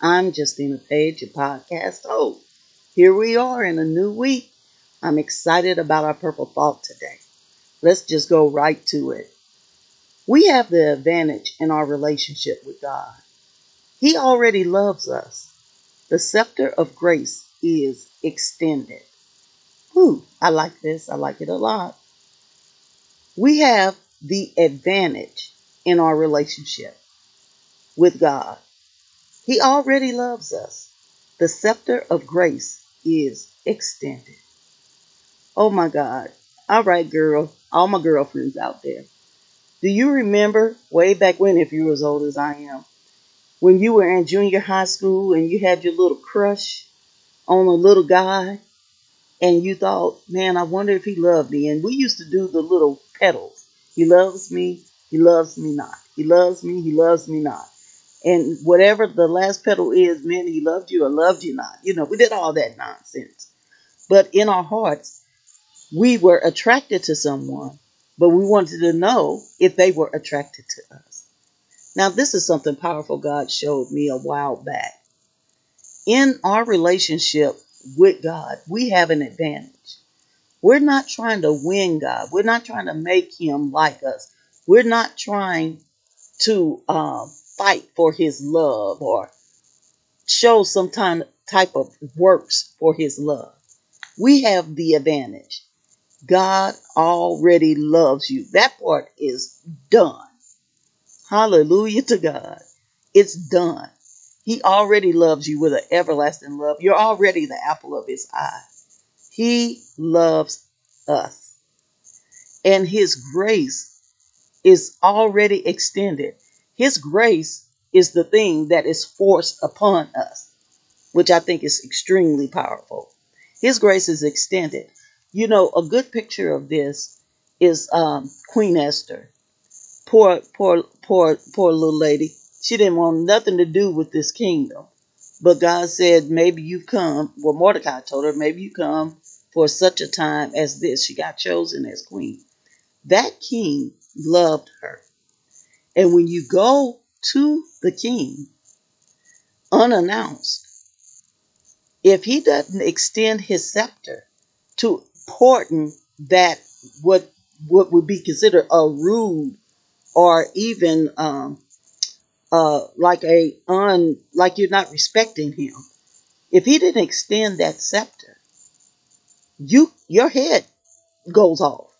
I'm Justina Page, your podcast host. Here we are in a new week. I'm excited about our Purple Thought today. Let's just go right to it. We have the advantage in our relationship with God. He already loves us. The scepter of grace is extended. Whew, I like this. I like it a lot. We have the advantage in our relationship with God. He already loves us. The scepter of grace is extended. Oh my God. All right, girl. All my girlfriends out there. Do you remember way back when, if you're as old as I am, when you were in junior high school and you had your little crush on a little guy and you thought, man, I wonder if he loved me. And we used to do the little petals. He loves me, he loves me not. He loves me, he loves me not. And whatever the last petal is, man, he loved you or loved you not. You know, we did all that nonsense. But in our hearts, we were attracted to someone, but we wanted to know if they were attracted to us. Now, this is something powerful God showed me a while back. In our relationship with God, we have an advantage. We're not trying to win God. We're not trying to make him like us. We're not trying to um, fight for his love or show some type of works for his love. We have the advantage. God already loves you. That part is done. Hallelujah to God. It's done. He already loves you with an everlasting love. You're already the apple of his eye. He loves us. And his grace is already extended. His grace is the thing that is forced upon us, which I think is extremely powerful. His grace is extended. You know, a good picture of this is um, Queen Esther. Poor, poor, poor, poor little lady. She didn't want nothing to do with this kingdom. But God said, maybe you come. Well, Mordecai told her, maybe you come for such a time as this. She got chosen as queen. That king loved her. And when you go to the king unannounced, if he doesn't extend his scepter to important that what what would be considered a rude or even um, uh, like a un like you're not respecting him. If he didn't extend that scepter, you your head goes off.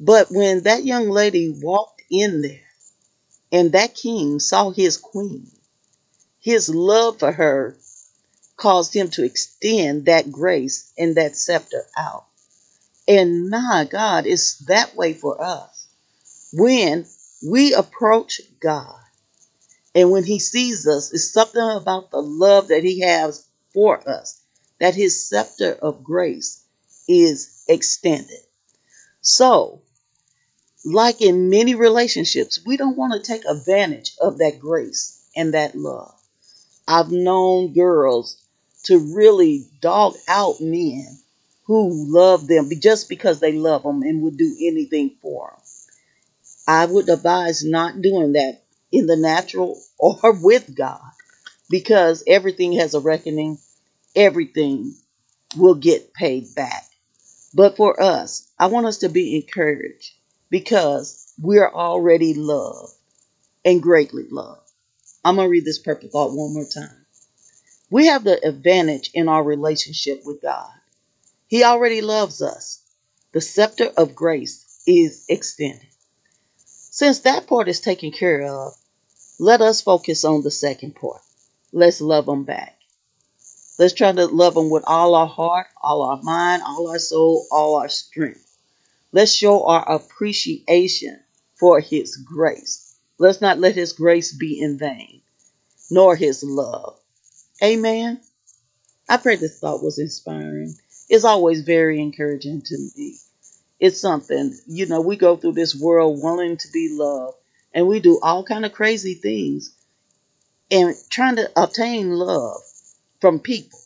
But when that young lady walked in there and that king saw his queen. His love for her caused him to extend that grace and that scepter out. And my God, it's that way for us. When we approach God and when he sees us, it's something about the love that he has for us, that his scepter of grace is extended. So like in many relationships, we don't want to take advantage of that grace and that love. I've known girls to really dog out men who love them just because they love them and would do anything for them. I would advise not doing that in the natural or with God because everything has a reckoning, everything will get paid back. But for us, I want us to be encouraged because we're already loved and greatly loved. I'm going to read this purple thought one more time. We have the advantage in our relationship with God. He already loves us. The scepter of grace is extended. Since that part is taken care of, let us focus on the second part. Let's love them back. Let's try to love them with all our heart, all our mind, all our soul, all our strength. Let's show our appreciation for His grace. Let's not let His grace be in vain, nor His love. Amen. I pray this thought was inspiring. It's always very encouraging to me. It's something, you know, we go through this world wanting to be loved and we do all kind of crazy things and trying to obtain love from people,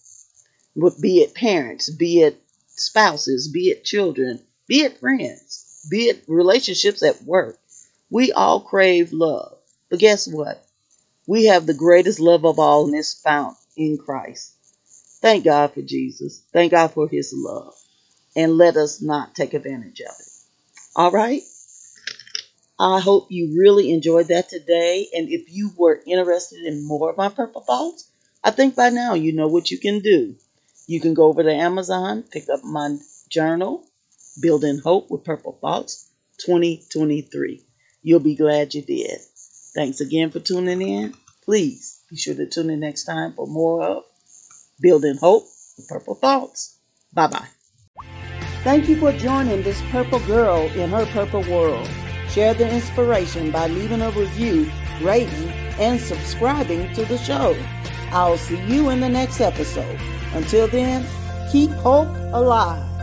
be it parents, be it spouses, be it children, be it friends, be it relationships at work. We all crave love. But guess what? We have the greatest love of all, and it's found in Christ. Thank God for Jesus. Thank God for his love. And let us not take advantage of it. All right? I hope you really enjoyed that today. And if you were interested in more of my purple thoughts, I think by now you know what you can do. You can go over to Amazon, pick up my journal, Building Hope with Purple Thoughts 2023. You'll be glad you did. Thanks again for tuning in. Please be sure to tune in next time for more of Building Hope with Purple Thoughts. Bye bye. Thank you for joining this purple girl in her purple world. Share the inspiration by leaving a review, rating, and subscribing to the show. I'll see you in the next episode. Until then, keep hope alive.